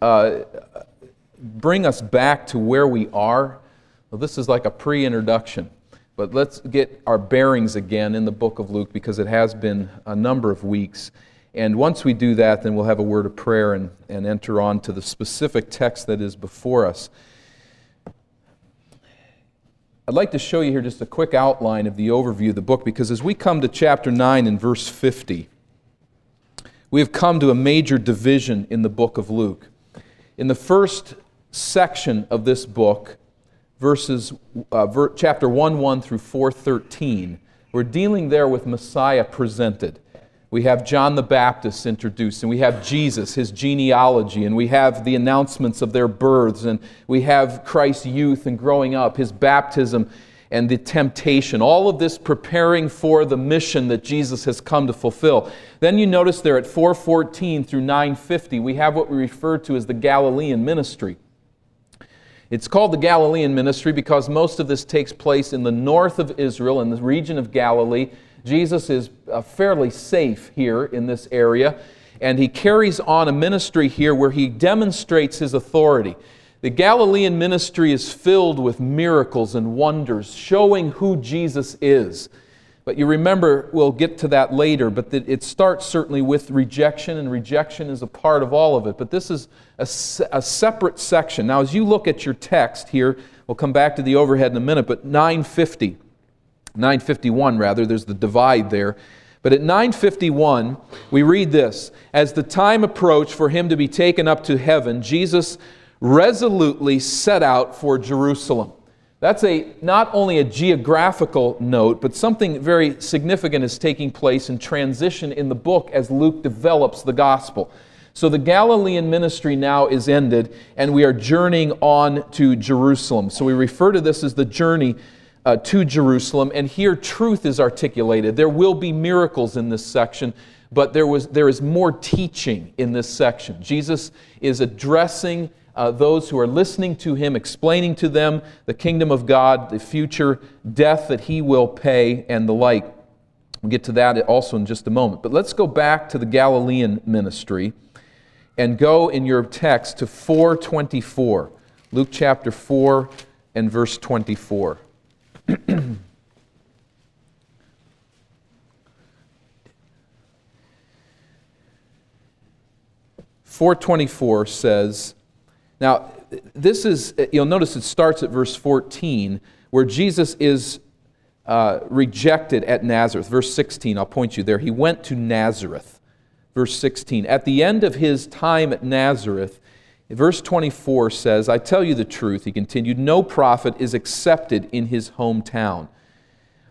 uh, bring us back to where we are. Well, this is like a pre introduction, but let's get our bearings again in the book of Luke because it has been a number of weeks. And once we do that, then we'll have a word of prayer and, and enter on to the specific text that is before us. I'd like to show you here just a quick outline of the overview of the book because as we come to chapter 9 and verse 50, we have come to a major division in the book of Luke. In the first section of this book, verses, uh, ver, chapter 1 1 through 413, we're dealing there with Messiah presented. We have John the Baptist introduced, and we have Jesus, his genealogy, and we have the announcements of their births, and we have Christ's youth and growing up, his baptism, and the temptation. All of this preparing for the mission that Jesus has come to fulfill. Then you notice there at 414 through 950, we have what we refer to as the Galilean ministry. It's called the Galilean ministry because most of this takes place in the north of Israel, in the region of Galilee. Jesus is uh, fairly safe here in this area, and he carries on a ministry here where he demonstrates his authority. The Galilean ministry is filled with miracles and wonders, showing who Jesus is. But you remember, we'll get to that later, but it starts certainly with rejection, and rejection is a part of all of it. But this is a, a, separate section. Now, as you look at your text here, we'll come back to the overhead in a minute, but 950, 951 rather, there's the divide there. But at 951, we read this As the time approached for him to be taken up to heaven, Jesus resolutely set out for Jerusalem. That's a, not only a geographical note, but something very significant is taking place in transition in the book as Luke develops the gospel. So the Galilean ministry now is ended, and we are journeying on to Jerusalem. So we refer to this as the journey uh, to Jerusalem, and here truth is articulated. There will be miracles in this section, but there, was, there is more teaching in this section. Jesus is addressing uh, those who are listening to him, explaining to them the kingdom of God, the future death that he will pay, and the like. We'll get to that also in just a moment. But let's go back to the Galilean ministry and go in your text to 424. Luke chapter 4 and verse 24. 424 says, now, this is, you'll notice it starts at verse 14, where Jesus is uh, rejected at Nazareth. Verse 16, I'll point you there. He went to Nazareth. Verse 16. At the end of his time at Nazareth, verse 24 says, I tell you the truth, he continued, no prophet is accepted in his hometown.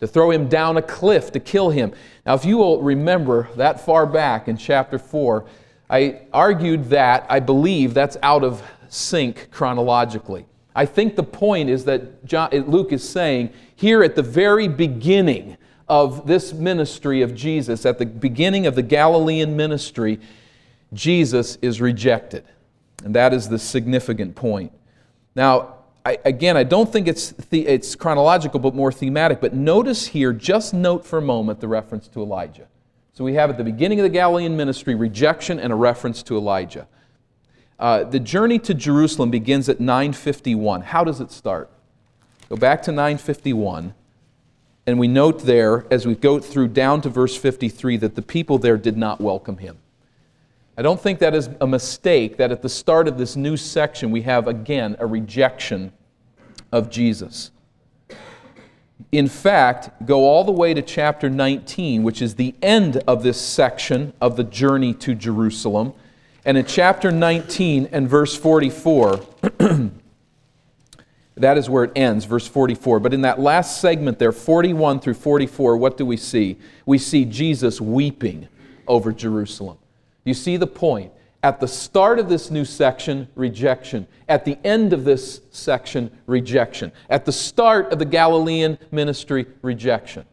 to throw him down a cliff to kill him. Now, if you will remember that far back in chapter 4, I argued that I believe that's out of sync chronologically. I think the point is that John, Luke is saying here at the very beginning of this ministry of Jesus, at the beginning of the Galilean ministry, Jesus is rejected. And that is the significant point. Now, I, again, I don't think it's, the, it's chronological, but more thematic. But notice here, just note for a moment the reference to Elijah. So we have at the beginning of the Galilean ministry rejection and a reference to Elijah. Uh, the journey to Jerusalem begins at 951. How does it start? Go back to 951, and we note there, as we go through down to verse 53, that the people there did not welcome him. I don't think that is a mistake that at the start of this new section we have again a rejection of Jesus. In fact, go all the way to chapter 19, which is the end of this section of the journey to Jerusalem. And in chapter 19 and verse 44, that is where it ends, verse 44. But in that last segment there, 41 through 44, what do we see? We see Jesus weeping over Jerusalem. You see the point. At the start of this new section, rejection. At the end of this section, rejection. At the start of the Galilean ministry, rejection.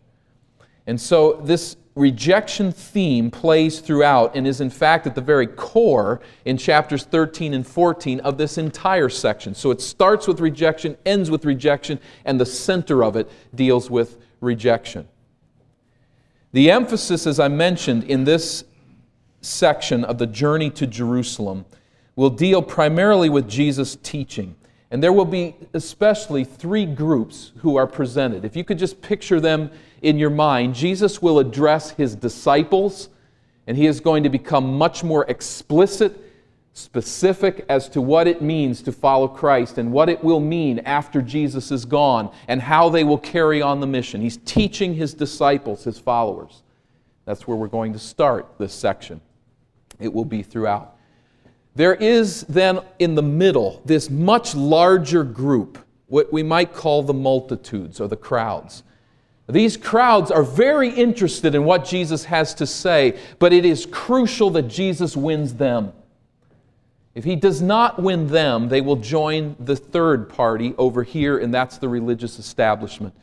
And so this rejection theme plays throughout and is, in fact, at the very core in chapters 13 and 14 of this entire section. So it starts with rejection, ends with rejection, and the center of it deals with rejection. The emphasis, as I mentioned, in this section of the journey to Jerusalem will deal primarily with Jesus' teaching. And there will be especially three groups who are presented. If you could just picture them in your mind, Jesus will address his disciples, and he is going to become much more explicit, specific as to what it means to follow Christ and what it will mean after Jesus is gone and how they will carry on the mission. He's teaching his disciples, his followers. That's where we're going to start this section. It will be throughout. There is then in the middle this much larger group, what we might call the multitudes or the crowds. These crowds are very interested in what Jesus has to say, but it is crucial that Jesus wins them. If he does not win them, they will join the third party over here, and that's the religious establishment.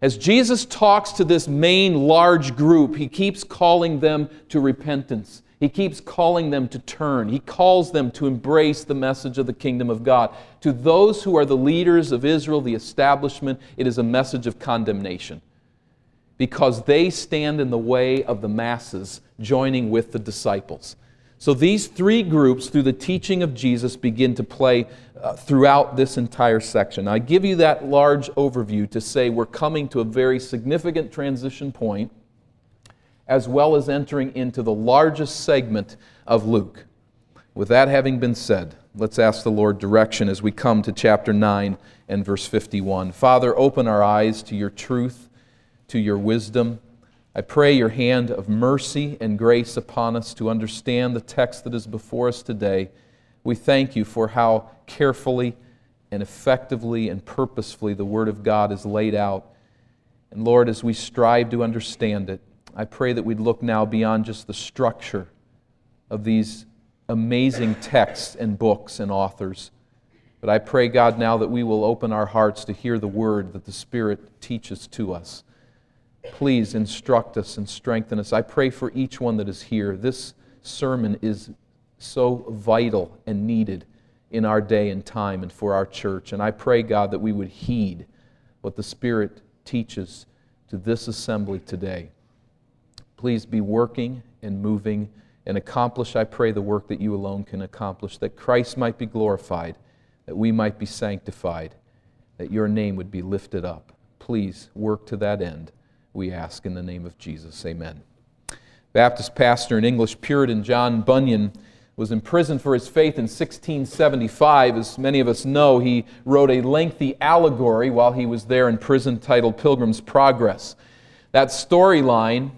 As Jesus talks to this main large group, he keeps calling them to repentance. He keeps calling them to turn. He calls them to embrace the message of the kingdom of God. To those who are the leaders of Israel, the establishment, it is a message of condemnation because they stand in the way of the masses joining with the disciples. So these three groups, through the teaching of Jesus, begin to play uh, throughout this entire section. I give you that large overview to say we're coming to a very significant transition point as well as entering into the largest segment of Luke. With that having been said, let's ask the Lord direction as we come to chapter 9 and verse 51. Father, open our eyes to your truth, to your wisdom. I pray your hand of mercy and grace upon us to understand the text that is before us today. We thank you for how carefully and effectively and purposefully the Word of God is laid out. And Lord, as we strive to understand it, I pray that we'd look now beyond just the structure of these amazing texts and books and authors. But I pray, God, now that we will open our hearts to hear the word that the Spirit teaches to us. Please instruct us and strengthen us. I pray for each one that is here. This sermon is so vital and needed in our day and time and for our church. And I pray, God, that we would heed what the Spirit teaches to this assembly today. Please be working and moving and accomplish, I pray, the work that you alone can accomplish, that Christ might be glorified, that we might be sanctified, that your name would be lifted up. Please work to that end, we ask in the name of Jesus. Amen. Baptist pastor and English Puritan John Bunyan was imprisoned for his faith in 1675. As many of us know, he wrote a lengthy allegory while he was there in prison titled Pilgrim's Progress. That storyline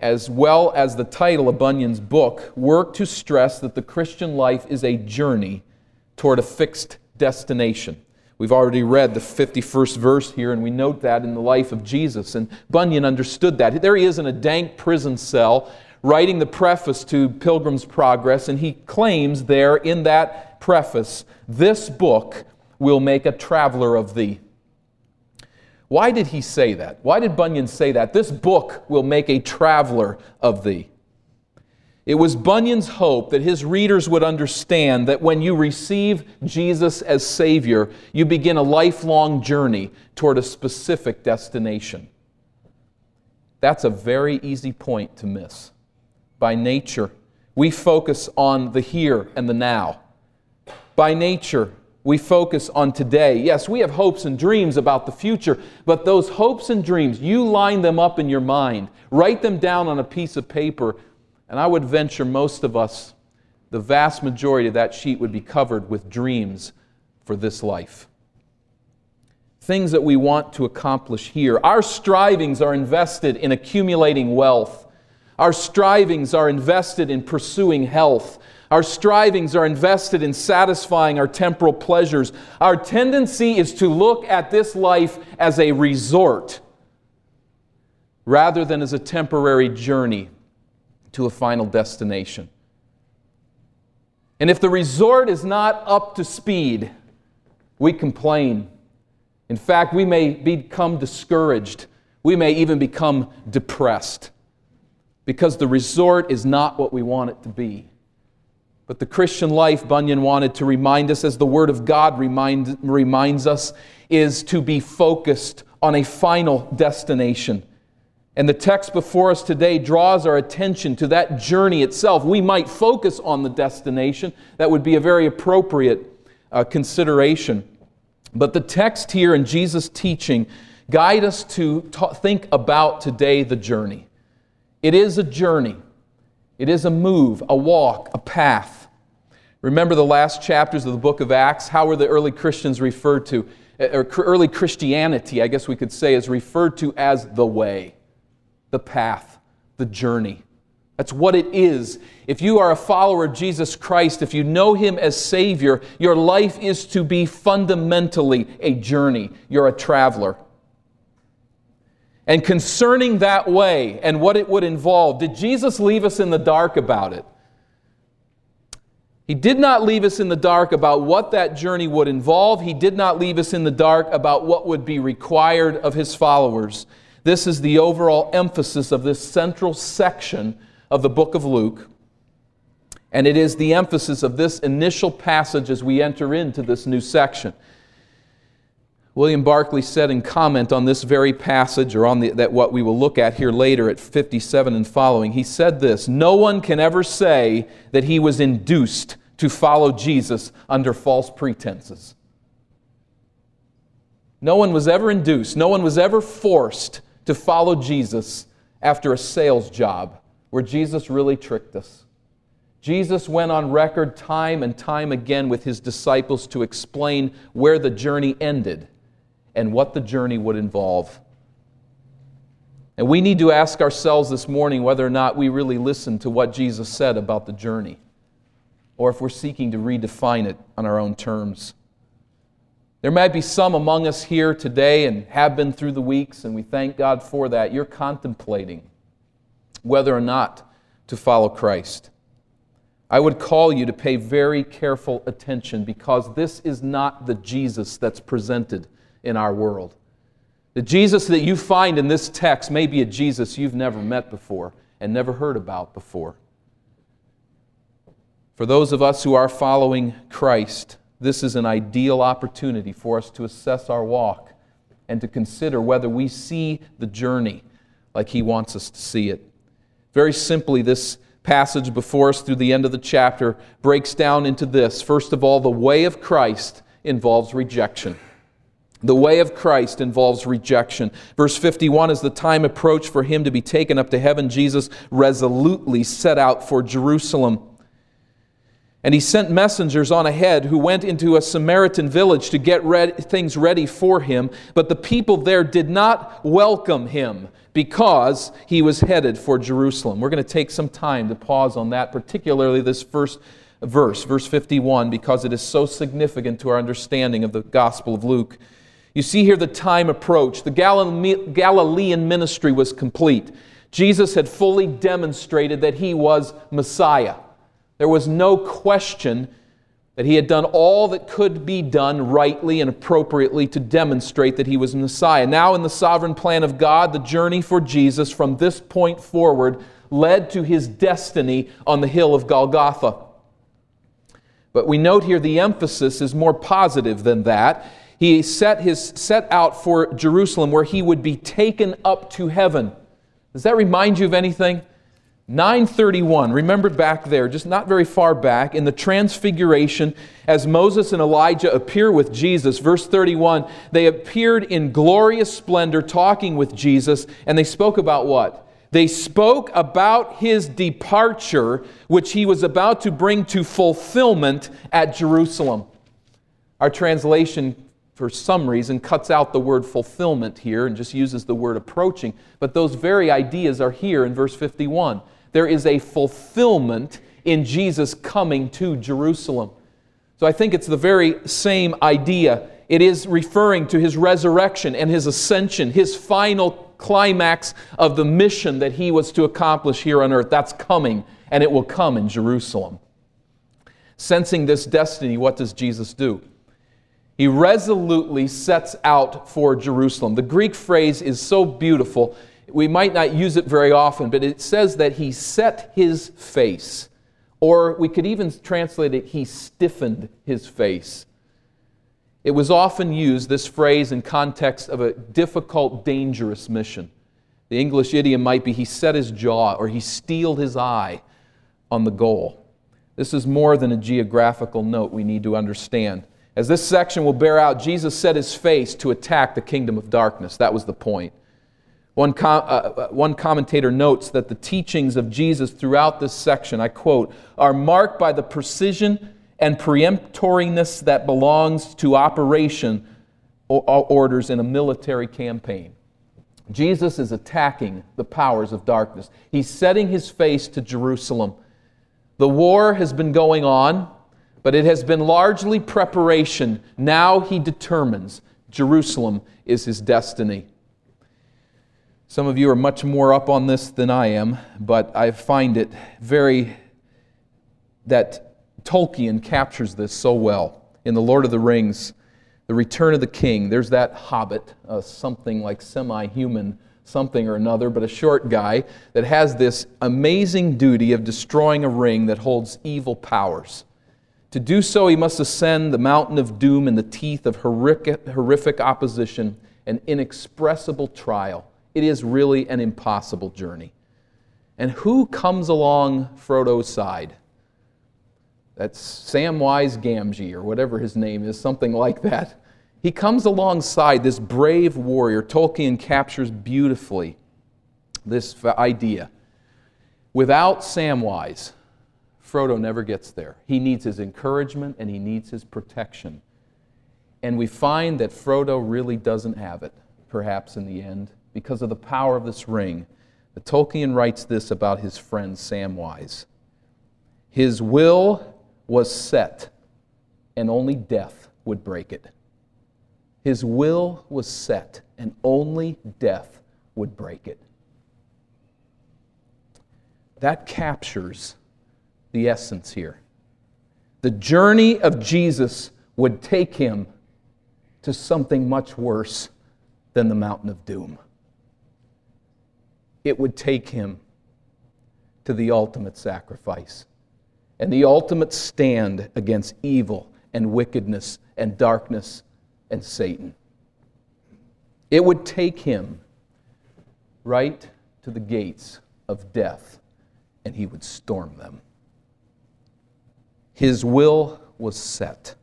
as well as the title of Bunyan's book, work to stress that the Christian life is a journey toward a fixed destination. We've already read the 51st verse here, and we note that in the life of Jesus. And Bunyan understood that. There he is in a dank prison cell, writing the preface to Pilgrim's Progress, and he claims there in that preface, This book will make a traveler of thee. Why did he say that? Why did Bunyan say that? This book will make a traveler of thee. It was Bunyan's hope that his readers would understand that when you receive Jesus as Savior, you begin a lifelong journey toward a specific destination. That's a very easy point to miss. By nature, we focus on the here and the now. By nature, we focus on today. Yes, we have hopes and dreams about the future, but those hopes and dreams, you line them up in your mind, write them down on a piece of paper, and I would venture most of us, the vast majority of that sheet would be covered with dreams for this life. Things that we want to accomplish here. Our strivings are invested in accumulating wealth. Our strivings are invested in pursuing health. Our strivings are invested in satisfying our temporal pleasures. Our tendency is to look at this life as a resort rather than as a temporary journey to a final destination. And if the resort is not up to speed, we complain. In fact, we may become discouraged. We may even become depressed because the resort is not what we want it to be. But the Christian life, Bunyan wanted to remind us, as the Word of God remind, reminds us, is to be focused on a final destination. And the text before us today draws our attention to that journey itself. We might focus on the destination, that would be a very appropriate uh, consideration. But the text here in Jesus' teaching guide us to ta- think about today the journey. It is a journey. It is a move, a walk, a path. Remember the last chapters of the book of Acts? How were the early Christians referred to? Uh, or early Christianity, I guess we could say, is referred to as the way, the path, the journey. That's what it is. If you are a follower of Jesus Christ, if you know Him as Savior, your life is to be fundamentally a journey. You're a traveler. And concerning that way and what it would involve, did Jesus leave us in the dark about it? He did not leave us in the dark about what that journey would involve. He did not leave us in the dark about what would be required of his followers. This is the overall emphasis of this central section of the book of Luke. And it is the emphasis of this initial passage as we enter into this new section. William Barclay said in comment on this very passage, or on the, that what we will look at here later at 57 and following, he said this No one can ever say that he was induced to follow Jesus under false pretenses. No one was ever induced, no one was ever forced to follow Jesus after a sales job where Jesus really tricked us. Jesus went on record time and time again with his disciples to explain where the journey ended and what the journey would involve. And we need to ask ourselves this morning whether or not we really listened to what Jesus said about the journey, or if we're seeking to redefine it on our own terms. There might be some among us here today and have been through the weeks, and we thank God for that. You're contemplating whether or not to follow Christ. I would call you to pay very careful attention because this is not the Jesus that's presented in our world. The Jesus that you find in this text may be a Jesus you've never met before and never heard about before. For those of us who are following Christ, this is an ideal opportunity for us to assess our walk and to consider whether we see the journey like He wants us to see it. Very simply, this passage before us through the end of the chapter breaks down into this. First of all, the way of Christ involves rejection. The way of Christ involves rejection. Verse 51 As the time approached for him to be taken up to heaven, Jesus resolutely set out for Jerusalem. And he sent messengers on ahead who went into a Samaritan village to get things ready for him. But the people there did not welcome him because he was headed for Jerusalem. We're going to take some time to pause on that, particularly this first verse, verse 51, because it is so significant to our understanding of the Gospel of Luke. You see here the time approached. The Galilean ministry was complete. Jesus had fully demonstrated that he was Messiah. There was no question that he had done all that could be done rightly and appropriately to demonstrate that he was Messiah. Now, in the sovereign plan of God, the journey for Jesus from this point forward led to his destiny on the hill of Golgotha. But we note here the emphasis is more positive than that he set, his, set out for Jerusalem where he would be taken up to heaven. Does that remind you of anything? 931, remember back there, just not very far back, in the Transfiguration, as Moses and Elijah appear with Jesus, verse 31, they appeared in glorious splendor talking with Jesus, and they spoke about what? They spoke about his departure, which he was about to bring to fulfillment at Jerusalem. Our translation for some reason, cuts out the word fulfillment here and just uses the word approaching. But those very ideas are here in verse 51. There is a fulfillment in Jesus coming to Jerusalem. So I think it's the very same idea. It is referring to his resurrection and his ascension, his final climax of the mission that he was to accomplish here on earth. That's coming, and it will come in Jerusalem. Sensing this destiny, what does Jesus do? He resolutely sets out for Jerusalem. The Greek phrase is so beautiful, we might not use it very often, but it says that he set his face. Or we could even translate it, he stiffened his face. It was often used, this phrase, in context of a difficult, dangerous mission. The English idiom might be he set his jaw or he steeled his eye on the goal. This is more than a geographical note we need to understand. As this section will bear out, Jesus set his face to attack the kingdom of darkness. That was the point. One, com- uh, uh, one commentator notes that the teachings of Jesus throughout this section, I quote, are marked by the precision and peremptoriness that belongs to operation or orders in a military campaign. Jesus is attacking the powers of darkness. He's setting his face to Jerusalem. The war has been going on, but it has been largely preparation. Now he determines Jerusalem is his destiny. Some of you are much more up on this than I am, but I find it very that Tolkien captures this so well in The Lord of the Rings, The Return of the King. There's that hobbit, uh, something like semi human something or another, but a short guy that has this amazing duty of destroying a ring that holds evil powers. To do so, he must ascend the mountain of doom in the teeth of horrific, horrific opposition and inexpressible trial. It is really an impossible journey. And who comes along Frodo's side? That's Samwise Gamgee, or whatever his name is, something like that. He comes alongside this brave warrior. Tolkien captures beautifully this idea. Without Samwise, Frodo never gets there. He needs his encouragement and he needs his protection. And we find that Frodo really doesn't have it, perhaps in the end, because of the power of this ring. But Tolkien writes this about his friend Samwise His will was set, and only death would break it. His will was set, and only death would break it. That captures the essence here. The journey of Jesus would take him to something much worse than the mountain of doom. It would take him to the ultimate sacrifice and the ultimate stand against evil and wickedness and darkness and Satan. It would take him right to the gates of death, and he would storm them. His will was set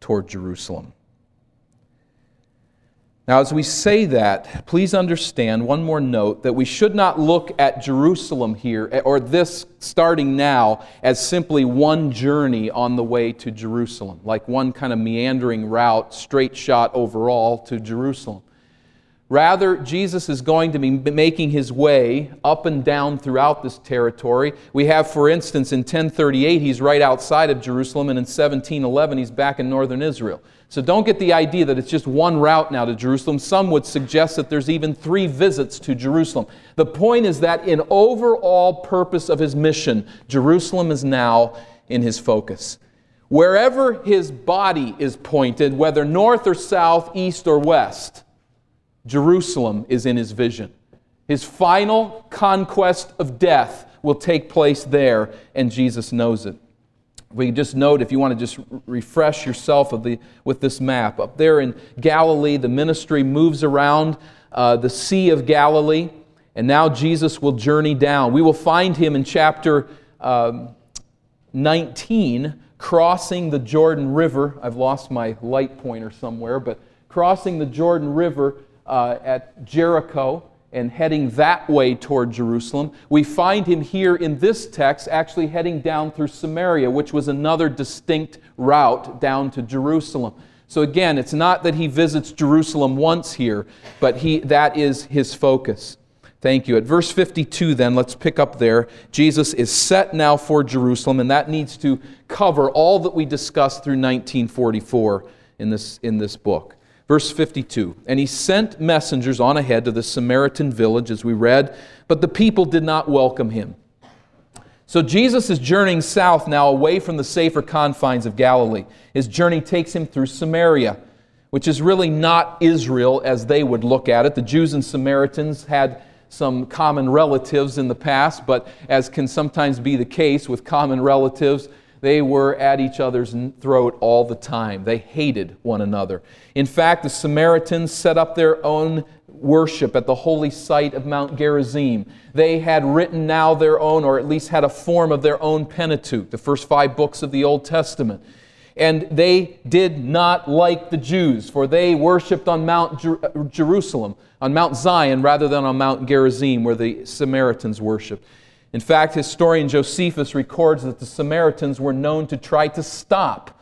toward Jerusalem. Now, as we say that, please understand one more note that we should not look at Jerusalem here, eh, or this starting now, as simply one journey on the way to Jerusalem, like one kind of meandering route, straight shot overall to Jerusalem. Rather, Jesus is going to be making his way up and down throughout this territory. We have, for instance, in 1038, he's right outside of Jerusalem, and in 1711, he's back in northern Israel. So don't get the idea that it's just one route now to Jerusalem. Some would suggest that there's even three visits to Jerusalem. The point is that, in overall purpose of his mission, Jerusalem is now in his focus. Wherever his body is pointed, whether north or south, east or west, Jerusalem is in his vision. His final conquest of death will take place there, and Jesus knows it. We just note, if you want to just refresh yourself the, with this map, up there in Galilee, the ministry moves around uh, the Sea of Galilee, and now Jesus will journey down. We will find him in chapter um, 19 crossing the Jordan River. I've lost my light pointer somewhere, but crossing the Jordan River uh, at Jericho and heading that way toward Jerusalem. We find him here in this text actually heading down through Samaria, which was another distinct route down to Jerusalem. So again, it's not that he visits Jerusalem once here, but he, that is his focus. Thank you. At verse 52, then, let's pick up there. Jesus is set now for Jerusalem, and that needs to cover all that we discussed through 1944 in this, in this book. Verse 52 And he sent messengers on ahead to the Samaritan village, as we read, but the people did not welcome him. So Jesus is journeying south now away from the safer confines of Galilee. His journey takes him through Samaria, which is really not Israel as they would look at it. The Jews and Samaritans had some common relatives in the past, but as can sometimes be the case with common relatives, they were at each other's throat all the time. They hated one another. In fact, the Samaritans set up their own worship at the holy site of Mount Gerizim. They had written now their own, or at least had a form of their own Pentateuch, the first five books of the Old Testament. And they did not like the Jews, for they worshiped on Mount Jer- uh, Jerusalem, on Mount Zion, rather than on Mount Gerizim, where the Samaritans worshiped. In fact, historian Josephus records that the Samaritans were known to try to stop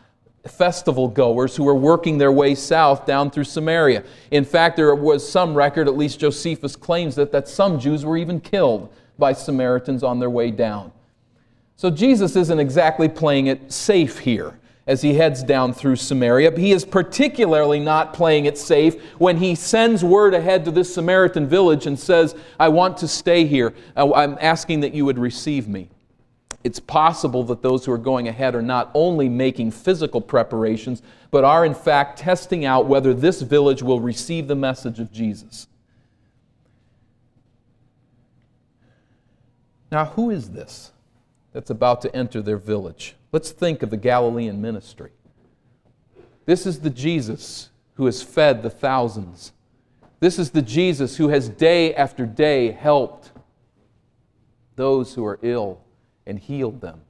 festival goers who were working their way south down through Samaria. In fact, there was some record, at least Josephus claims that, that some Jews were even killed by Samaritans on their way down. So Jesus isn't exactly playing it safe here as he heads down through Samaria. He is particularly not playing it safe when he sends word ahead to this Samaritan village and says, I want to stay here. I'm asking that you would receive me. It's possible that those who are going ahead are not only making physical preparations, but are in fact testing out whether this village will receive the message of Jesus. Now, who is this that's about to enter their village? Let's think of the Galilean ministry. This is the Jesus who has fed the thousands. This is the Jesus who has day after day helped those who are ill and healed them.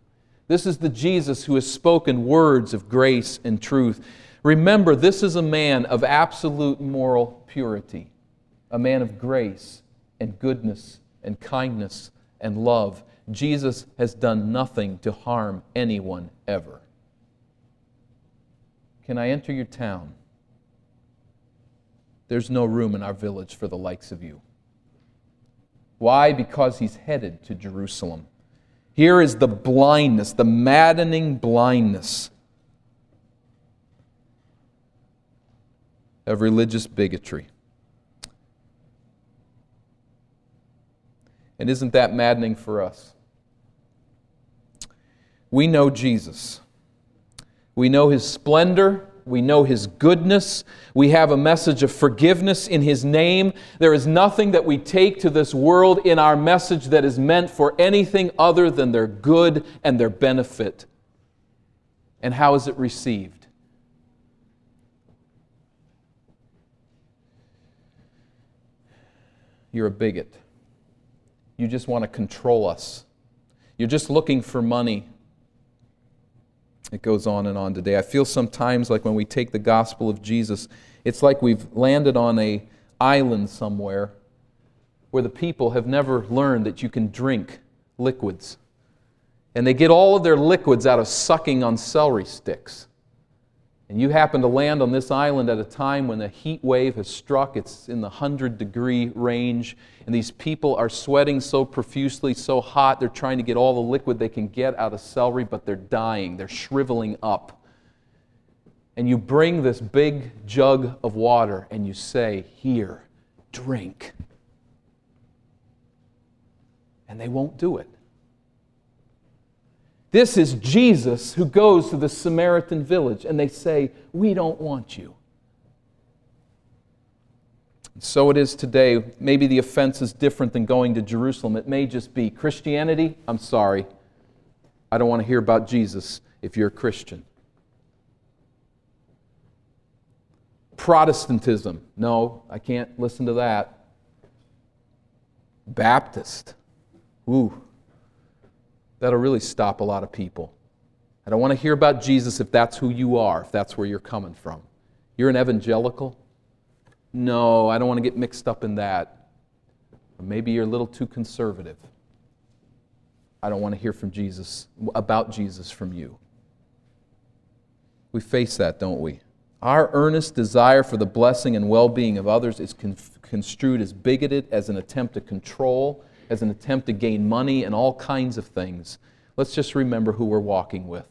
This is the Jesus who has spoken words of grace and truth. Remember, this is a man of absolute moral purity, a man of grace and goodness and kindness and love. Jesus has done nothing to harm anyone ever. Can I enter your town? There's no room in our village for the likes of you. Why? Because he's headed to Jerusalem. Here is the blindness, the maddening blindness of religious bigotry. And isn't that maddening for us? We know Jesus. We know his splendor. We know his goodness. We have a message of forgiveness in his name. There is nothing that we take to this world in our message that is meant for anything other than their good and their benefit. And how is it received? You're a bigot. You just want to control us. You're just looking for money. It goes on and on today. I feel sometimes like when we take the gospel of Jesus, it's like we've landed on a island somewhere where the people have never learned that you can drink liquids. And they get all of their liquids out of sucking on celery sticks and you happen to land on this island at a time when the heat wave has struck, it's in the 100 degree range, and these people are sweating so profusely, so hot, they're trying to get all the liquid they can get out of celery, but they're dying, they're shriveling up. And you bring this big jug of water and you say, Here, drink. And they won't do it. This is Jesus who goes to the Samaritan village, and they say, We don't want you. So it is today. Maybe the offense is different than going to Jerusalem. It may just be Christianity. I'm sorry. I don't want to hear about Jesus if you're a Christian. Protestantism. No, I can't listen to that. Baptist. Ooh. That'll really stop a lot of people. I don't want to hear about Jesus if that's who you are, if that's where you're coming from. You're an evangelical? No, I don't want to get mixed up in that. Or maybe you're a little too conservative. I don't want to hear from Jesus, about Jesus from you. We face that, don't we? Our earnest desire for the blessing and well being of others is construed as bigoted, as an attempt to control, as an attempt to gain money and all kinds of things. Let's just remember who we're walking with.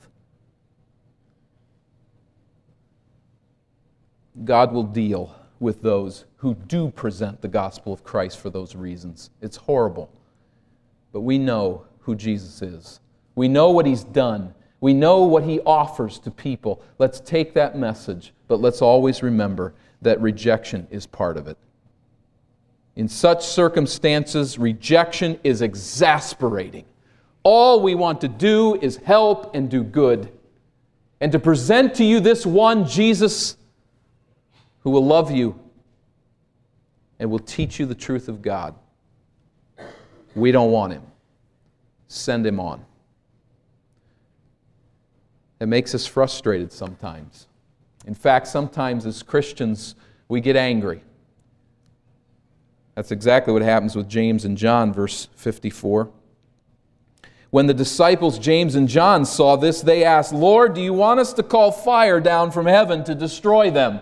God will deal with those who do present the gospel of Christ for those reasons. It's horrible. But we know who Jesus is. We know what he's done. We know what he offers to people. Let's take that message, but let's always remember that rejection is part of it. In such circumstances, rejection is exasperating. All we want to do is help and do good, and to present to you this one Jesus who will love you and will teach you the truth of God. We don't want him. Send him on. It makes us frustrated sometimes. In fact, sometimes as Christians, we get angry. That's exactly what happens with James and John, verse 54. When the disciples, James and John, saw this, they asked, Lord, do you want us to call fire down from heaven to destroy them?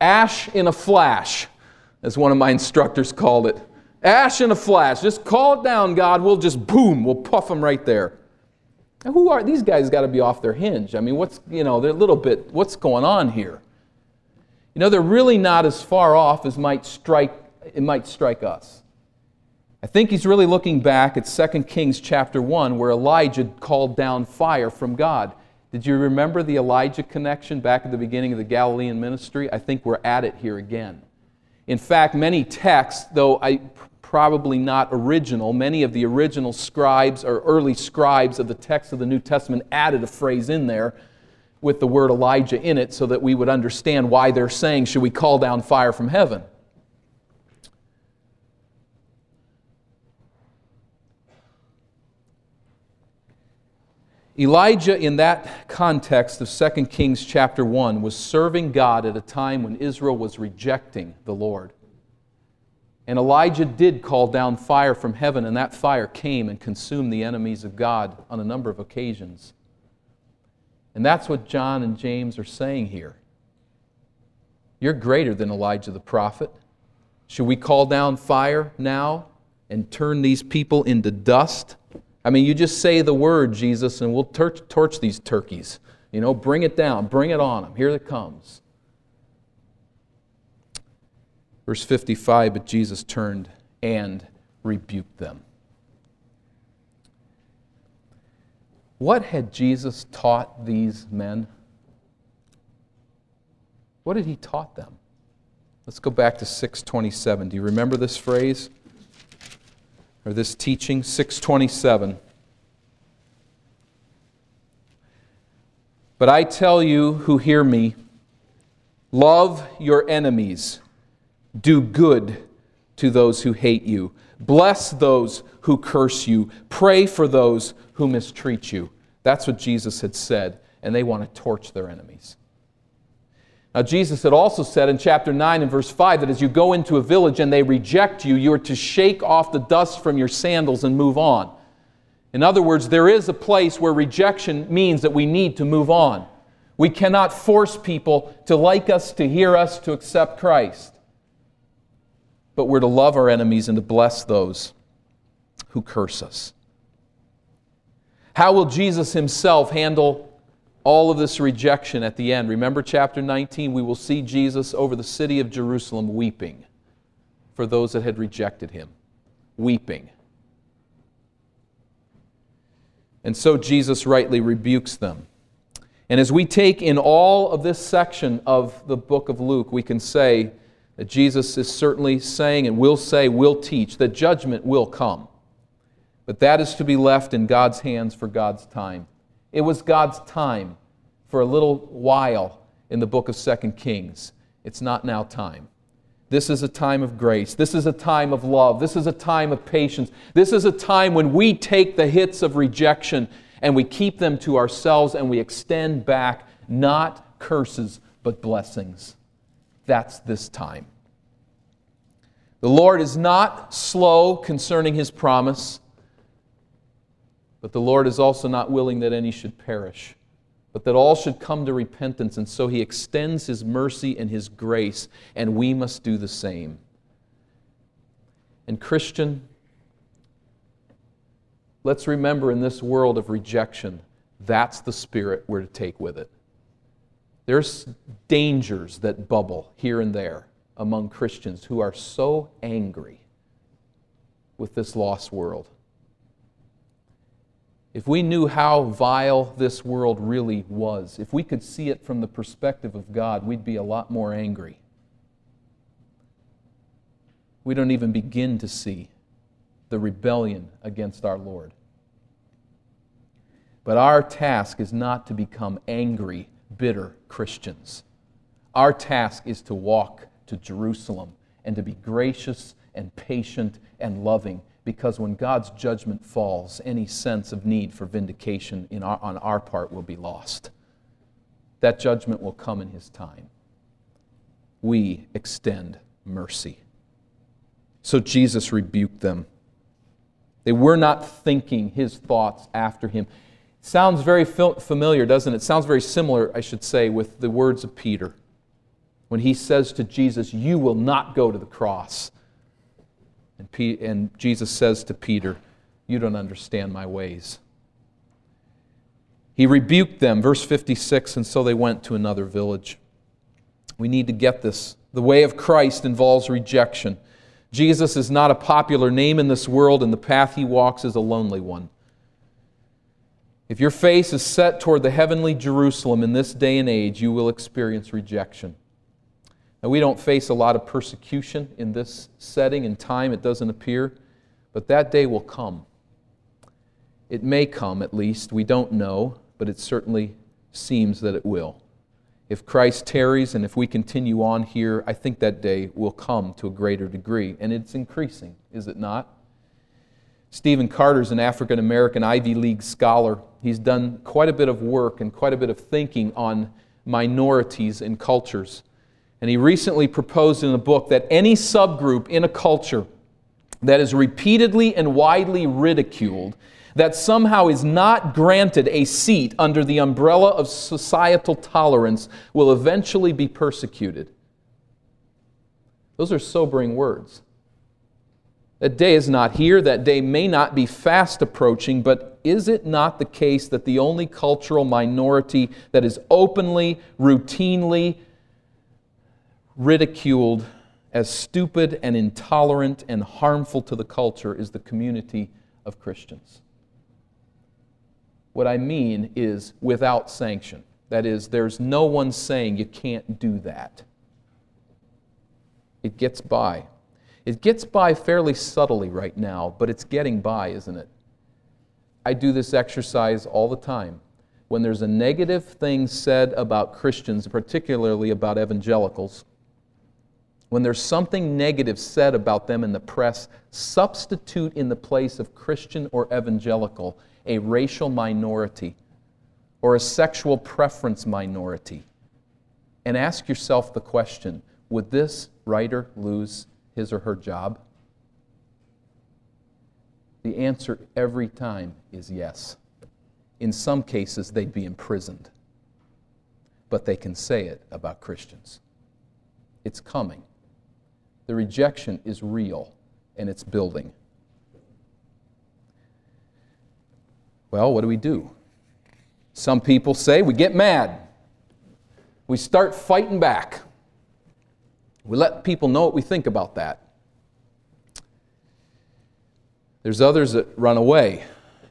Ash in a flash, as one of my instructors called it. Ash in a flash. Just call it down, God. We'll just boom, we'll puff them right there. Now, who are these guys? Got to be off their hinge. I mean, what's you know, they're a little bit. What's going on here? You know, they're really not as far off as might strike. It might strike us. I think he's really looking back at 2 Kings chapter 1, where Elijah called down fire from God. Did you remember the Elijah connection back at the beginning of the Galilean ministry? I think we're at it here again. In fact, many texts, though I probably not original. Many of the original scribes or early scribes of the text of the New Testament added a phrase in there with the word Elijah in it so that we would understand why they're saying, Should we call down fire from heaven? Elijah, in that context of 2 Kings chapter 1, was serving God at a time when Israel was rejecting the Lord. And Elijah did call down fire from heaven, and that fire came and consumed the enemies of God on a number of occasions. And that's what John and James are saying here. You're greater than Elijah the prophet. Should we call down fire now and turn these people into dust? I mean, you just say the word, Jesus, and we'll torch, torch these turkeys. You know, bring it down, bring it on them. Here it comes. Verse 55 But Jesus turned and rebuked them. What had Jesus taught these men? What had he taught them? Let's go back to 627. Do you remember this phrase? Or this teaching? 627. But I tell you who hear me, love your enemies. Do good to those who hate you. Bless those who curse you. Pray for those who mistreat you. That's what Jesus had said, and they want to torch their enemies. Now, Jesus had also said in chapter 9 and verse 5 that as you go into a village and they reject you, you are to shake off the dust from your sandals and move on. In other words, there is a place where rejection means that we need to move on. We cannot force people to like us, to hear us, to accept Christ but we're to love our enemies and to bless those who curse us. How will Jesus himself handle all of this rejection at the end? Remember chapter 19, we will see Jesus over the city of Jerusalem weeping for those that had rejected him. Weeping. And so Jesus rightly rebukes them. And as we take in all of this section of the book of Luke, we can say, that Jesus is certainly saying and will say, will teach, that judgment will come. But that is to be left in God's hands for God's time. It was God's time for a little while in the book of Second Kings. It's not now time. This is a time of grace. This is a time of love. This is a time of patience. This is a time when we take the hits of rejection and we keep them to ourselves and we extend back not curses but blessings. That's this time. The Lord is not slow concerning his promise, but the Lord is also not willing that any should perish, but that all should come to repentance. And so he extends his mercy and his grace, and we must do the same. And, Christian, let's remember in this world of rejection, that's the spirit we're to take with it. There's dangers that bubble here and there among Christians who are so angry with this lost world. If we knew how vile this world really was, if we could see it from the perspective of God, we'd be a lot more angry. We don't even begin to see the rebellion against our Lord. But our task is not to become angry, bitter Christians. Our task is to walk to Jerusalem and to be gracious and patient and loving because when God's judgment falls, any sense of need for vindication our, on our part will be lost. That judgment will come in His time. We extend mercy. So Jesus rebuked them. They were not thinking His thoughts after Him. Sounds very familiar, doesn't it? Sounds very similar, I should say, with the words of Peter when he says to Jesus, You will not go to the cross. And, P- and Jesus says to Peter, You don't understand my ways. He rebuked them, verse 56, and so they went to another village. We need to get this. The way of Christ involves rejection. Jesus is not a popular name in this world, and the path he walks is a lonely one. If your face is set toward the heavenly Jerusalem in this day and age, you will experience rejection. Now, we don't face a lot of persecution in this setting and time, it doesn't appear, but that day will come. It may come, at least. We don't know, but it certainly seems that it will. If Christ tarries and if we continue on here, I think that day will come to a greater degree. And it's increasing, is it not? Stephen Carter is an African American Ivy League scholar. He's done quite a bit of work and quite a bit of thinking on minorities and cultures. And he recently proposed in a book that any subgroup in a culture that is repeatedly and widely ridiculed, that somehow is not granted a seat under the umbrella of societal tolerance, will eventually be persecuted. Those are sobering words. That day is not here, that day may not be fast approaching, but is it not the case that the only cultural minority that is openly, routinely, ridiculed as stupid and intolerant and harmful to the culture is the community of Christians. What I mean is without sanction. That is, there's no one saying you can't do that. It gets by. It gets by fairly subtly right now, but it's getting by, isn't it? I do this exercise all the time. When there's a negative thing said about Christians, particularly about evangelicals, when there's something negative said about them in the press, substitute in the place of Christian or evangelical a racial minority or a sexual preference minority. And ask yourself the question would this writer lose his or her job? The answer every time is yes. In some cases, they'd be imprisoned. But they can say it about Christians. It's coming. The rejection is real and it's building. Well, what do we do? Some people say we get mad. We start fighting back. We let people know what we think about that. There's others that run away.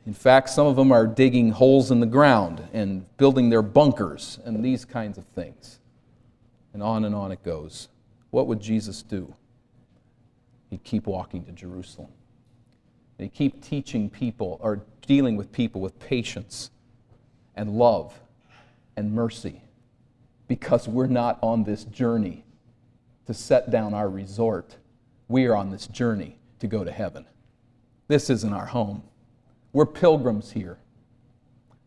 In fact, some of them are digging holes in the ground and building their bunkers and these kinds of things. And on and on it goes. What would Jesus do? He'd keep walking to Jerusalem. And he'd keep teaching people or dealing with people with patience and love and mercy because we're not on this journey to set down our resort. We are on this journey to go to heaven. This isn't our home. We're pilgrims here.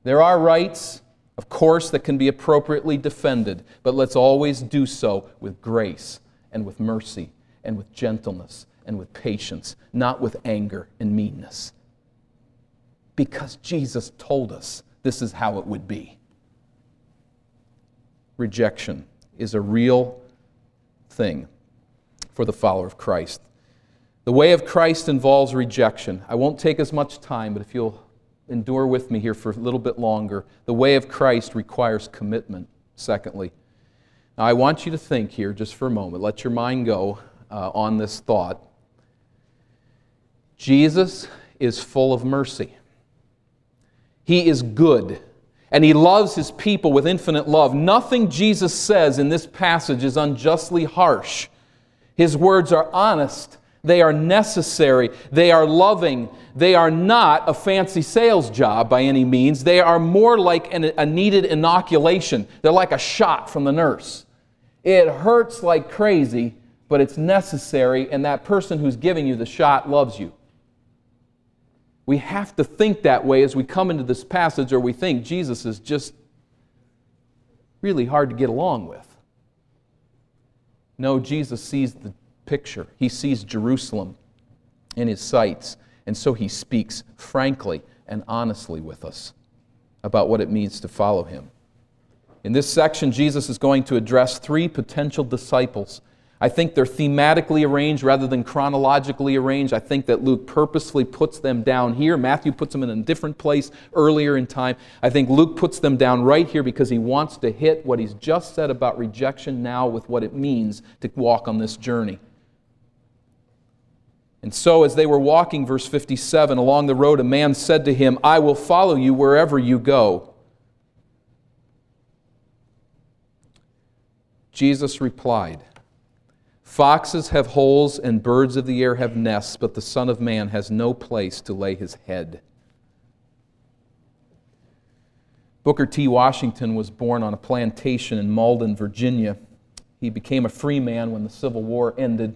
There are rights, of course, that can be appropriately defended, but let's always do so with grace and with mercy and with gentleness and with patience, not with anger and meanness. Because Jesus told us this is how it would be. Rejection is a real thing for the follower of Christ. The way of Christ involves rejection. I won't take as much time, but if you'll endure with me here for a little bit longer, the way of Christ requires commitment, secondly. Now, I want you to think here just for a moment. Let your mind go uh, on this thought. Jesus is full of mercy. He is good and he loves his people with infinite love. Nothing Jesus says in this passage is unjustly harsh. His words are honest, they are necessary, they are loving, they are not a fancy sales job by any means. They are more like an, a needed inoculation, they're like a shot from the nurse. It hurts like crazy, but it's necessary, and that person who's giving you the shot loves you. We have to think that way as we come into this passage, or we think Jesus is just really hard to get along with. No, Jesus sees the picture, he sees Jerusalem in his sights, and so he speaks frankly and honestly with us about what it means to follow him. In this section, Jesus is going to address three potential disciples I think they're thematically arranged rather than chronologically arranged. I think that Luke purposefully puts them down here. Matthew puts them in a different place earlier in time. I think Luke puts them down right here because he wants to hit what he's just said about rejection now with what it means to walk on this journey. And so, as they were walking, verse 57, along the road, a man said to him, I will follow you wherever you go. Jesus replied, Foxes have holes and birds of the air have nests, but the Son of Man has no place to lay his head. Booker T. Washington was born on a plantation in Malden, Virginia. He became a free man when the Civil War ended,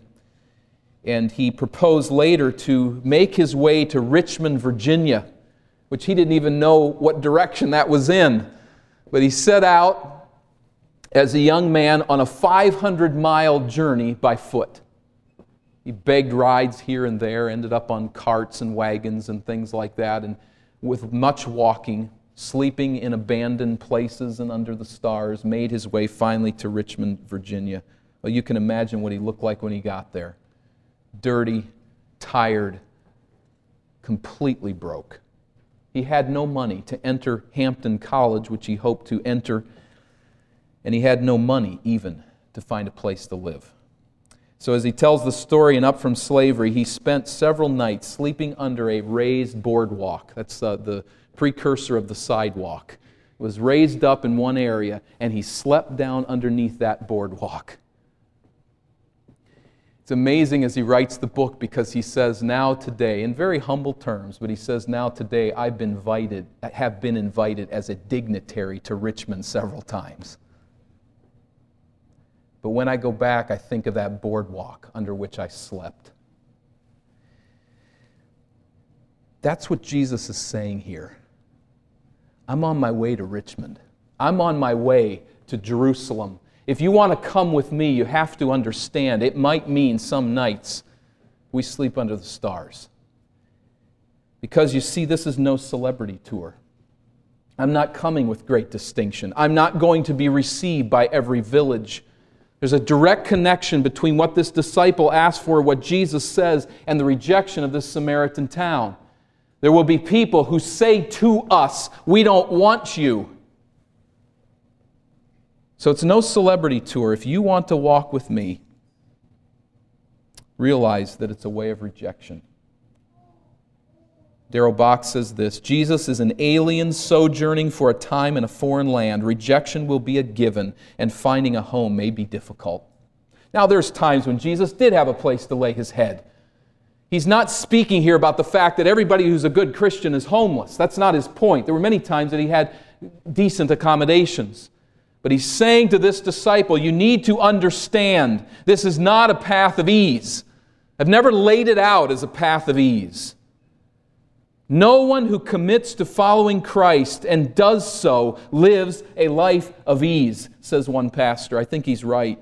and he proposed later to make his way to Richmond, Virginia, which he didn't even know what direction that was in. But he set out as a young man on a 500 mile journey by foot. He begged rides here and there, ended up on carts and wagons and things like that, and with much walking, sleeping in abandoned places and under the stars, made his way finally to Richmond, Virginia. Well, you can imagine what he looked like when he got there dirty, tired, completely broke. He had no money to enter Hampton College, which he hoped to enter and he had no money even to find a place to live. So, as he tells the story and up from slavery, he spent several nights sleeping under a raised boardwalk. That's uh, the precursor of the sidewalk. It was raised up in one area, and he slept down underneath that boardwalk. It's amazing as he writes the book because he says, Now today, in very humble terms, but he says, Now today, I've been invited, have been invited as a dignitary to Richmond several times. But when I go back, I think of that boardwalk under which I slept. That's what Jesus is saying here. I'm on my way to Richmond. I'm on my way to Jerusalem. If you want to come with me, you have to understand it might mean some nights we sleep under the stars. Because you see, this is no celebrity tour. I'm not coming with great distinction. I'm not going to be received by every village there's a direct connection between what this disciple asked for, what Jesus says, and the rejection of this Samaritan town. There will be people who say to us, We don't want you. So it's no celebrity tour. If you want to walk with me, realize that it's a way of rejection. Darrell Bock says this Jesus is an alien sojourning for a time in a foreign land. Rejection will be a given, and finding a home may be difficult. Now, there's times when Jesus did have a place to lay his head. He's not speaking here about the fact that everybody who's a good Christian is homeless. That's not his point. There were many times that he had decent accommodations. But he's saying to this disciple, you need to understand this is not a path of ease. I've never laid it out as a path of ease. No one who commits to following Christ and does so lives a life of ease, says one pastor. I think he's right.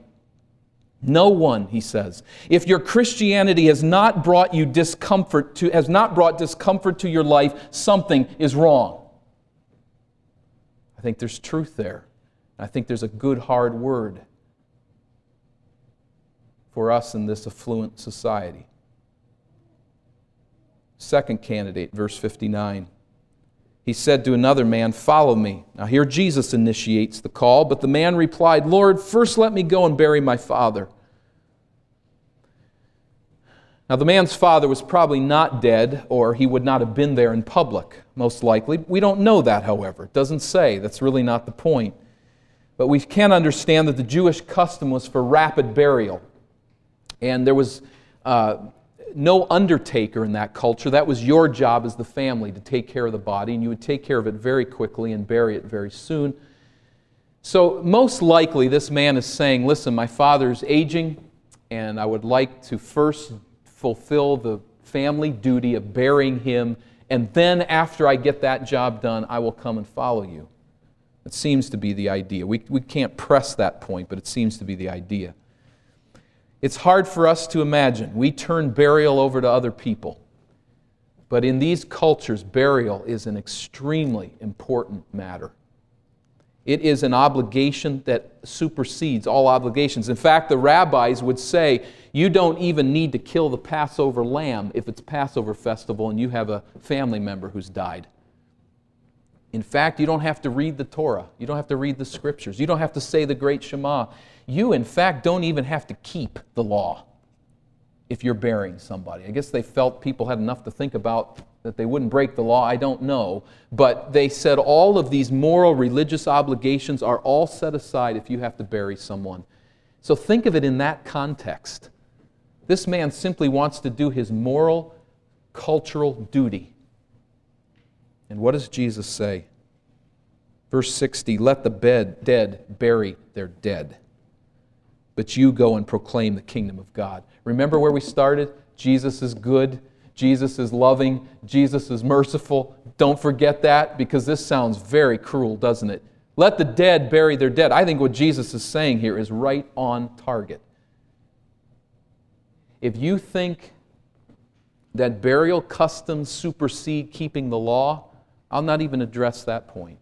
No one, he says. If your Christianity has not brought you discomfort to has not brought discomfort to your life, something is wrong. I think there's truth there. I think there's a good hard word for us in this affluent society. Second candidate, verse 59. He said to another man, Follow me. Now, here Jesus initiates the call, but the man replied, Lord, first let me go and bury my father. Now, the man's father was probably not dead, or he would not have been there in public, most likely. We don't know that, however. It doesn't say. That's really not the point. But we can understand that the Jewish custom was for rapid burial. And there was uh, no undertaker in that culture. That was your job as the family to take care of the body, and you would take care of it very quickly and bury it very soon. So, most likely, this man is saying, Listen, my father's aging, and I would like to first fulfill the family duty of burying him, and then after I get that job done, I will come and follow you. It seems to be the idea. We, we can't press that point, but it seems to be the idea. It's hard for us to imagine. We turn burial over to other people. But in these cultures, burial is an extremely important matter. It is an obligation that supersedes all obligations. In fact, the rabbis would say you don't even need to kill the Passover lamb if it's Passover festival and you have a family member who's died. In fact, you don't have to read the Torah. You don't have to read the scriptures. You don't have to say the great Shema. You, in fact, don't even have to keep the law if you're burying somebody. I guess they felt people had enough to think about that they wouldn't break the law, I don't know. But they said all of these moral, religious obligations are all set aside if you have to bury someone. So think of it in that context. This man simply wants to do his moral, cultural duty. And what does Jesus say? Verse 60 Let the bed, dead bury their dead, but you go and proclaim the kingdom of God. Remember where we started? Jesus is good. Jesus is loving, Jesus is merciful. Don't forget that because this sounds very cruel, doesn't it? Let the dead bury their dead. I think what Jesus is saying here is right on target. If you think that burial customs supersede keeping the law, I'll not even address that point.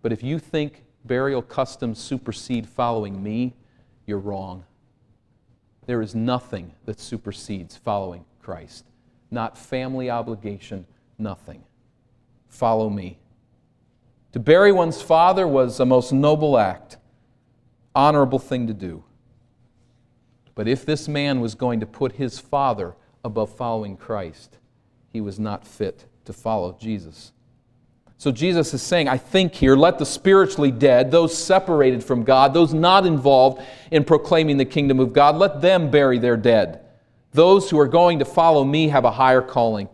But if you think burial customs supersede following me, you're wrong. There is nothing that supersedes following Christ not family obligation, nothing. Follow me. To bury one's father was a most noble act, honorable thing to do. But if this man was going to put his father above following Christ, he was not fit to follow Jesus. So Jesus is saying, I think here, let the spiritually dead, those separated from God, those not involved in proclaiming the kingdom of God, let them bury their dead. Those who are going to follow me have a higher calling.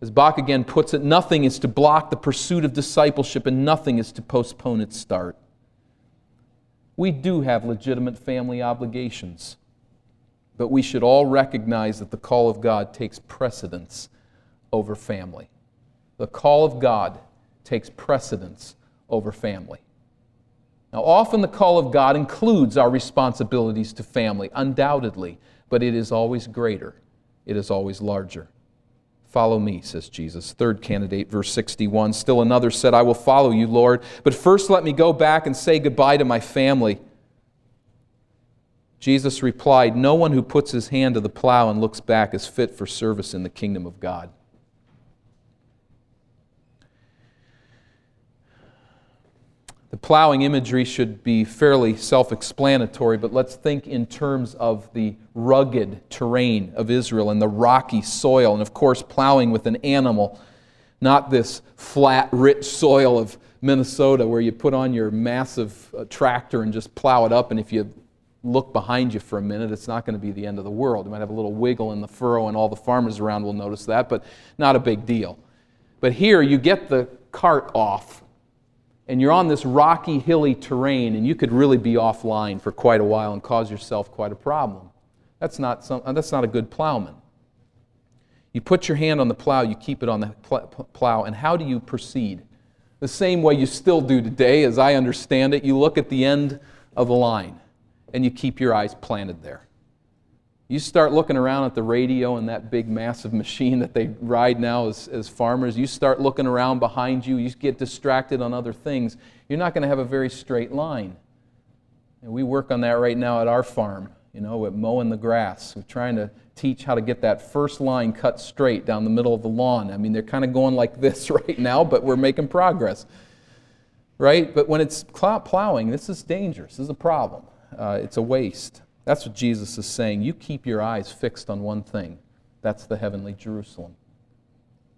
As Bock again puts it, nothing is to block the pursuit of discipleship and nothing is to postpone its start. We do have legitimate family obligations, but we should all recognize that the call of God takes precedence over family. The call of God takes precedence over family. Now, often the call of God includes our responsibilities to family, undoubtedly but it is always greater, it is always larger. Follow me, says Jesus. Third candidate, verse 61. Still another said, I will follow you, Lord, but first let me go back and say goodbye to my family. Jesus replied, No one who puts his hand to the plow and looks back is fit for service in the kingdom of God. The plowing imagery should be fairly self explanatory, but let's think in terms of the rugged terrain of Israel and the rocky soil, and of course, plowing with an animal, not this flat, rich soil of Minnesota where you put on your massive uh, tractor and just plow it up, and if you look behind you for a minute, it's not going to be the end of the world. You might have a little wiggle in the furrow, and all the farmers around will notice that, but not a big deal. But here, you get the cart off and you're on this rocky, hilly terrain, and you could really be offline for quite a while and cause yourself quite a problem. That's not, some, uh, that's not a good plowman. You put your hand on the plow, you keep it on the plow, and how do you proceed? The same way you still do today, as I understand it, you look at the end of the line and you keep your eyes planted there. You start looking around at the radio and that big massive machine that they ride now as, as farmers. You start looking around behind you. You get distracted on other things. You're not going to have a very straight line. And we work on that right now at our farm, you know, at mowing the grass. We're trying to teach how to get that first line cut straight down the middle of the lawn. I mean, they're kind of going like this right now, but we're making progress. Right? But when it's plowing, this is dangerous. This is a problem. Uh, it's a waste. That's what Jesus is saying. You keep your eyes fixed on one thing That's the heavenly Jerusalem.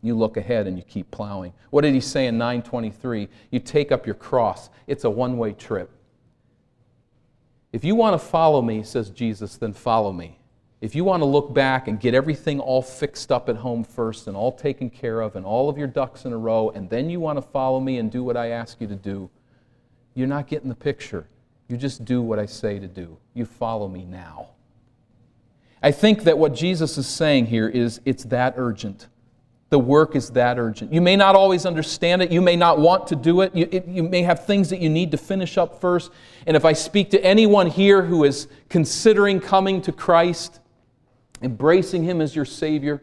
You look ahead and you keep plowing. What did he say in 923? You take up your cross. It's a one way trip. If you want to follow me, says Jesus, then follow me. If you want to look back and get everything all fixed up at home first and all taken care of and all of your ducks in a row, and then you want to follow me and do what I ask you to do, you're not getting the picture. You just do what I say to do. You follow me now. I think that what Jesus is saying here is it's that urgent. The work is that urgent. You may not always understand it. You may not want to do it. You, it, you may have things that you need to finish up first. And if I speak to anyone here who is considering coming to Christ, embracing Him as your Savior,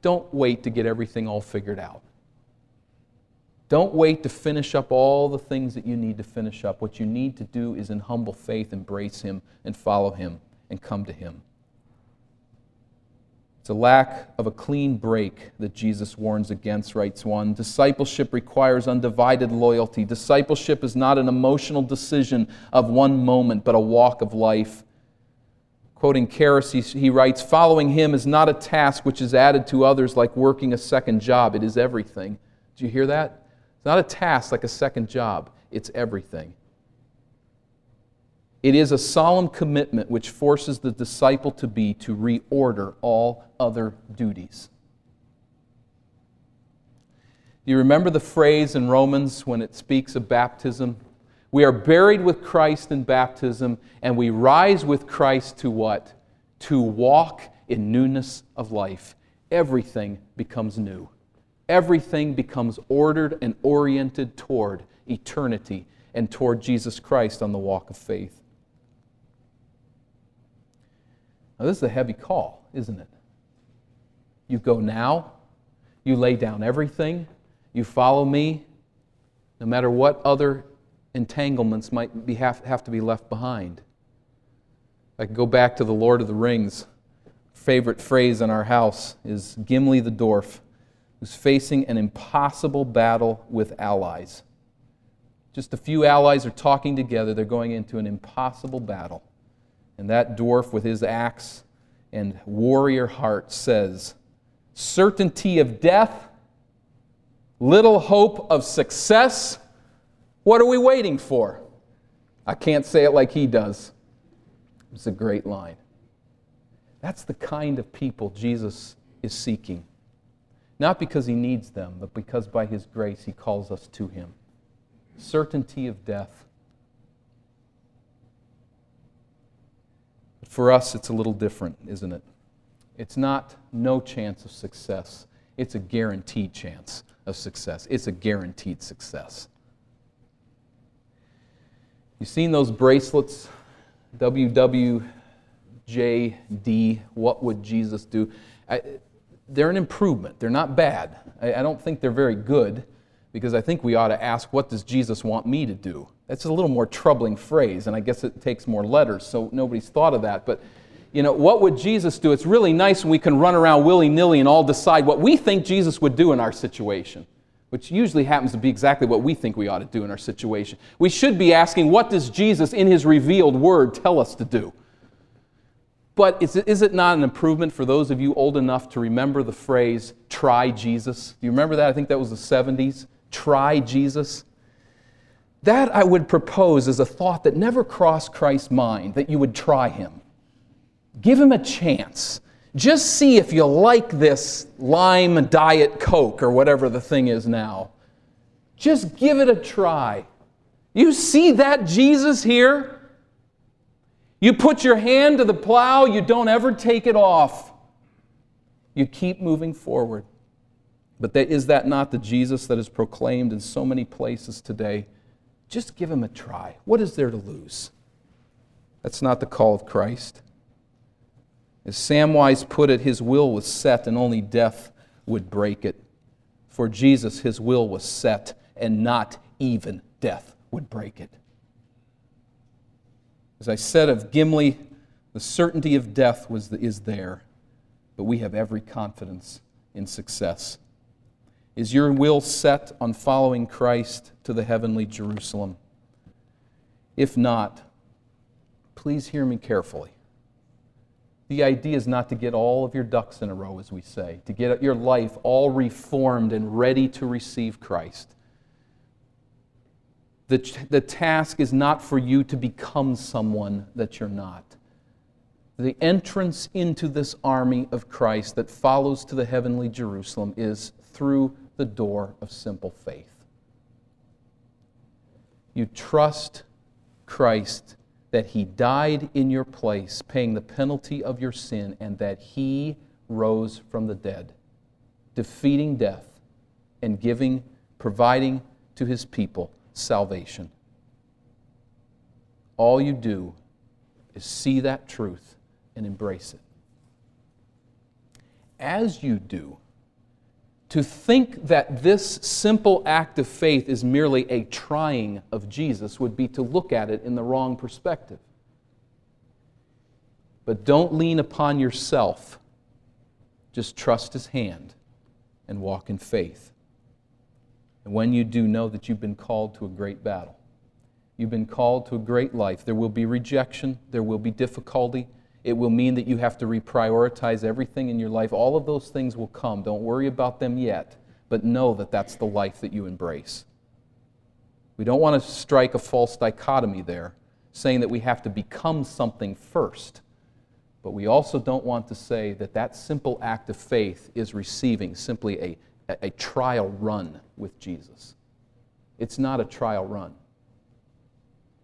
don't wait to get everything all figured out. Don't wait to finish up all the things that you need to finish up. What you need to do is, in humble faith, embrace Him and follow Him and come to Him. It's a lack of a clean break that Jesus warns against, writes one. Discipleship requires undivided loyalty. Discipleship is not an emotional decision of one moment, but a walk of life. Quoting Karras, he, he writes Following him is not a task which is added to others like working a second job, it is everything. Do you hear that? It's not a task like a second job, it's everything. It is a solemn commitment which forces the disciple to be to reorder all other duties. Do you remember the phrase in Romans when it speaks of baptism? We are buried with Christ in baptism, and we rise with Christ to what? To walk in newness of life. Everything becomes new. Everything becomes ordered and oriented toward eternity and toward Jesus Christ on the walk of faith. Now, this is a heavy call, isn't it? You go now, you lay down everything, you follow me, no matter what other entanglements might be, have, have to be left behind. I can go back to the Lord of the Rings. Favorite phrase in our house is Gimli the dwarf, who's facing an impossible battle with allies. Just a few allies are talking together, they're going into an impossible battle. And that dwarf with his axe and warrior heart says, Certainty of death, little hope of success. What are we waiting for? I can't say it like he does. It's a great line. That's the kind of people Jesus is seeking. Not because he needs them, but because by his grace he calls us to him. Certainty of death, But For us, it's a little different, isn't it? It's not no chance of success, it's a guaranteed chance of success. It's a guaranteed success. You've seen those bracelets, WWJD, what would Jesus do? I, they're an improvement. They're not bad. I, I don't think they're very good because I think we ought to ask, what does Jesus want me to do? That's a little more troubling phrase, and I guess it takes more letters, so nobody's thought of that. But, you know, what would Jesus do? It's really nice when we can run around willy nilly and all decide what we think Jesus would do in our situation, which usually happens to be exactly what we think we ought to do in our situation. We should be asking, what does Jesus in his revealed word tell us to do? But is it, is it not an improvement for those of you old enough to remember the phrase, try Jesus? Do you remember that? I think that was the 70s. Try Jesus. That I would propose as a thought that never crossed Christ's mind that you would try him. Give him a chance. Just see if you like this lime diet Coke or whatever the thing is now. Just give it a try. You see that Jesus here? You put your hand to the plow, you don't ever take it off. You keep moving forward. But is that not the Jesus that is proclaimed in so many places today? Just give him a try. What is there to lose? That's not the call of Christ. As Samwise put it, his will was set and only death would break it. For Jesus, his will was set and not even death would break it. As I said of Gimli, the certainty of death was, is there, but we have every confidence in success. Is your will set on following Christ to the heavenly Jerusalem? If not, please hear me carefully. The idea is not to get all of your ducks in a row, as we say, to get your life all reformed and ready to receive Christ. The, the task is not for you to become someone that you're not. The entrance into this army of Christ that follows to the heavenly Jerusalem is through the door of simple faith. You trust Christ that He died in your place, paying the penalty of your sin, and that He rose from the dead, defeating death and giving, providing to His people salvation. All you do is see that truth and embrace it. As you do, to think that this simple act of faith is merely a trying of Jesus would be to look at it in the wrong perspective. But don't lean upon yourself. Just trust His hand and walk in faith. And when you do, know that you've been called to a great battle. You've been called to a great life. There will be rejection, there will be difficulty. It will mean that you have to reprioritize everything in your life. All of those things will come. Don't worry about them yet, but know that that's the life that you embrace. We don't want to strike a false dichotomy there, saying that we have to become something first. But we also don't want to say that that simple act of faith is receiving simply a a trial run with Jesus. It's not a trial run.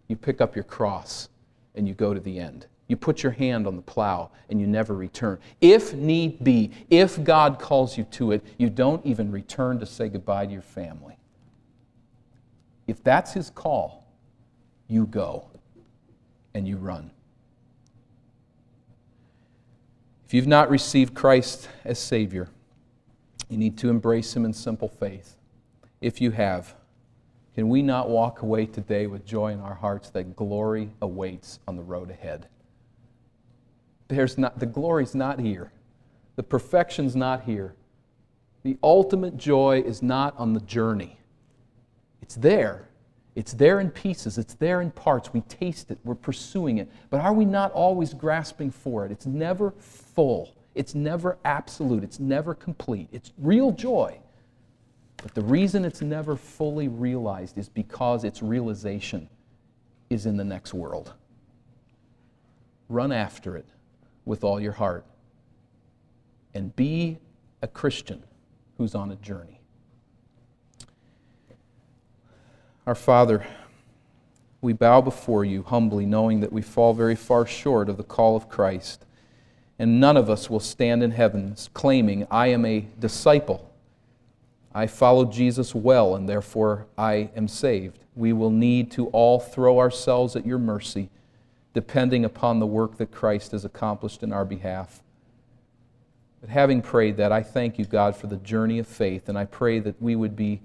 You pick up your cross and you go to the end. You put your hand on the plow and you never return. If need be, if God calls you to it, you don't even return to say goodbye to your family. If that's His call, you go and you run. If you've not received Christ as Savior, you need to embrace Him in simple faith. If you have, can we not walk away today with joy in our hearts that glory awaits on the road ahead? There's not, the glory's not here. The perfection's not here. The ultimate joy is not on the journey. It's there. It's there in pieces. It's there in parts. We taste it. We're pursuing it. But are we not always grasping for it? It's never full. It's never absolute, it's never complete. It's real joy. But the reason it's never fully realized is because its realization is in the next world. Run after it with all your heart and be a Christian who's on a journey. Our Father, we bow before you humbly, knowing that we fall very far short of the call of Christ and none of us will stand in heaven claiming, I am a disciple. I follow Jesus well, and therefore I am saved. We will need to all throw ourselves at your mercy, depending upon the work that Christ has accomplished in our behalf. But having prayed that, I thank you, God, for the journey of faith, and I pray that we would be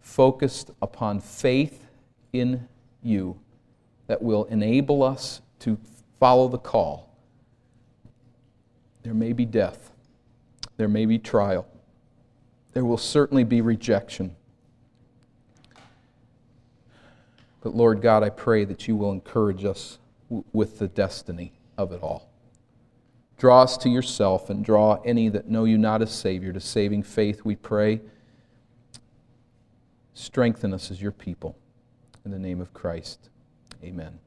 focused upon faith in you that will enable us to follow the call there may be death. There may be trial. There will certainly be rejection. But Lord God, I pray that you will encourage us with the destiny of it all. Draw us to yourself and draw any that know you not as Savior to saving faith, we pray. Strengthen us as your people. In the name of Christ, amen.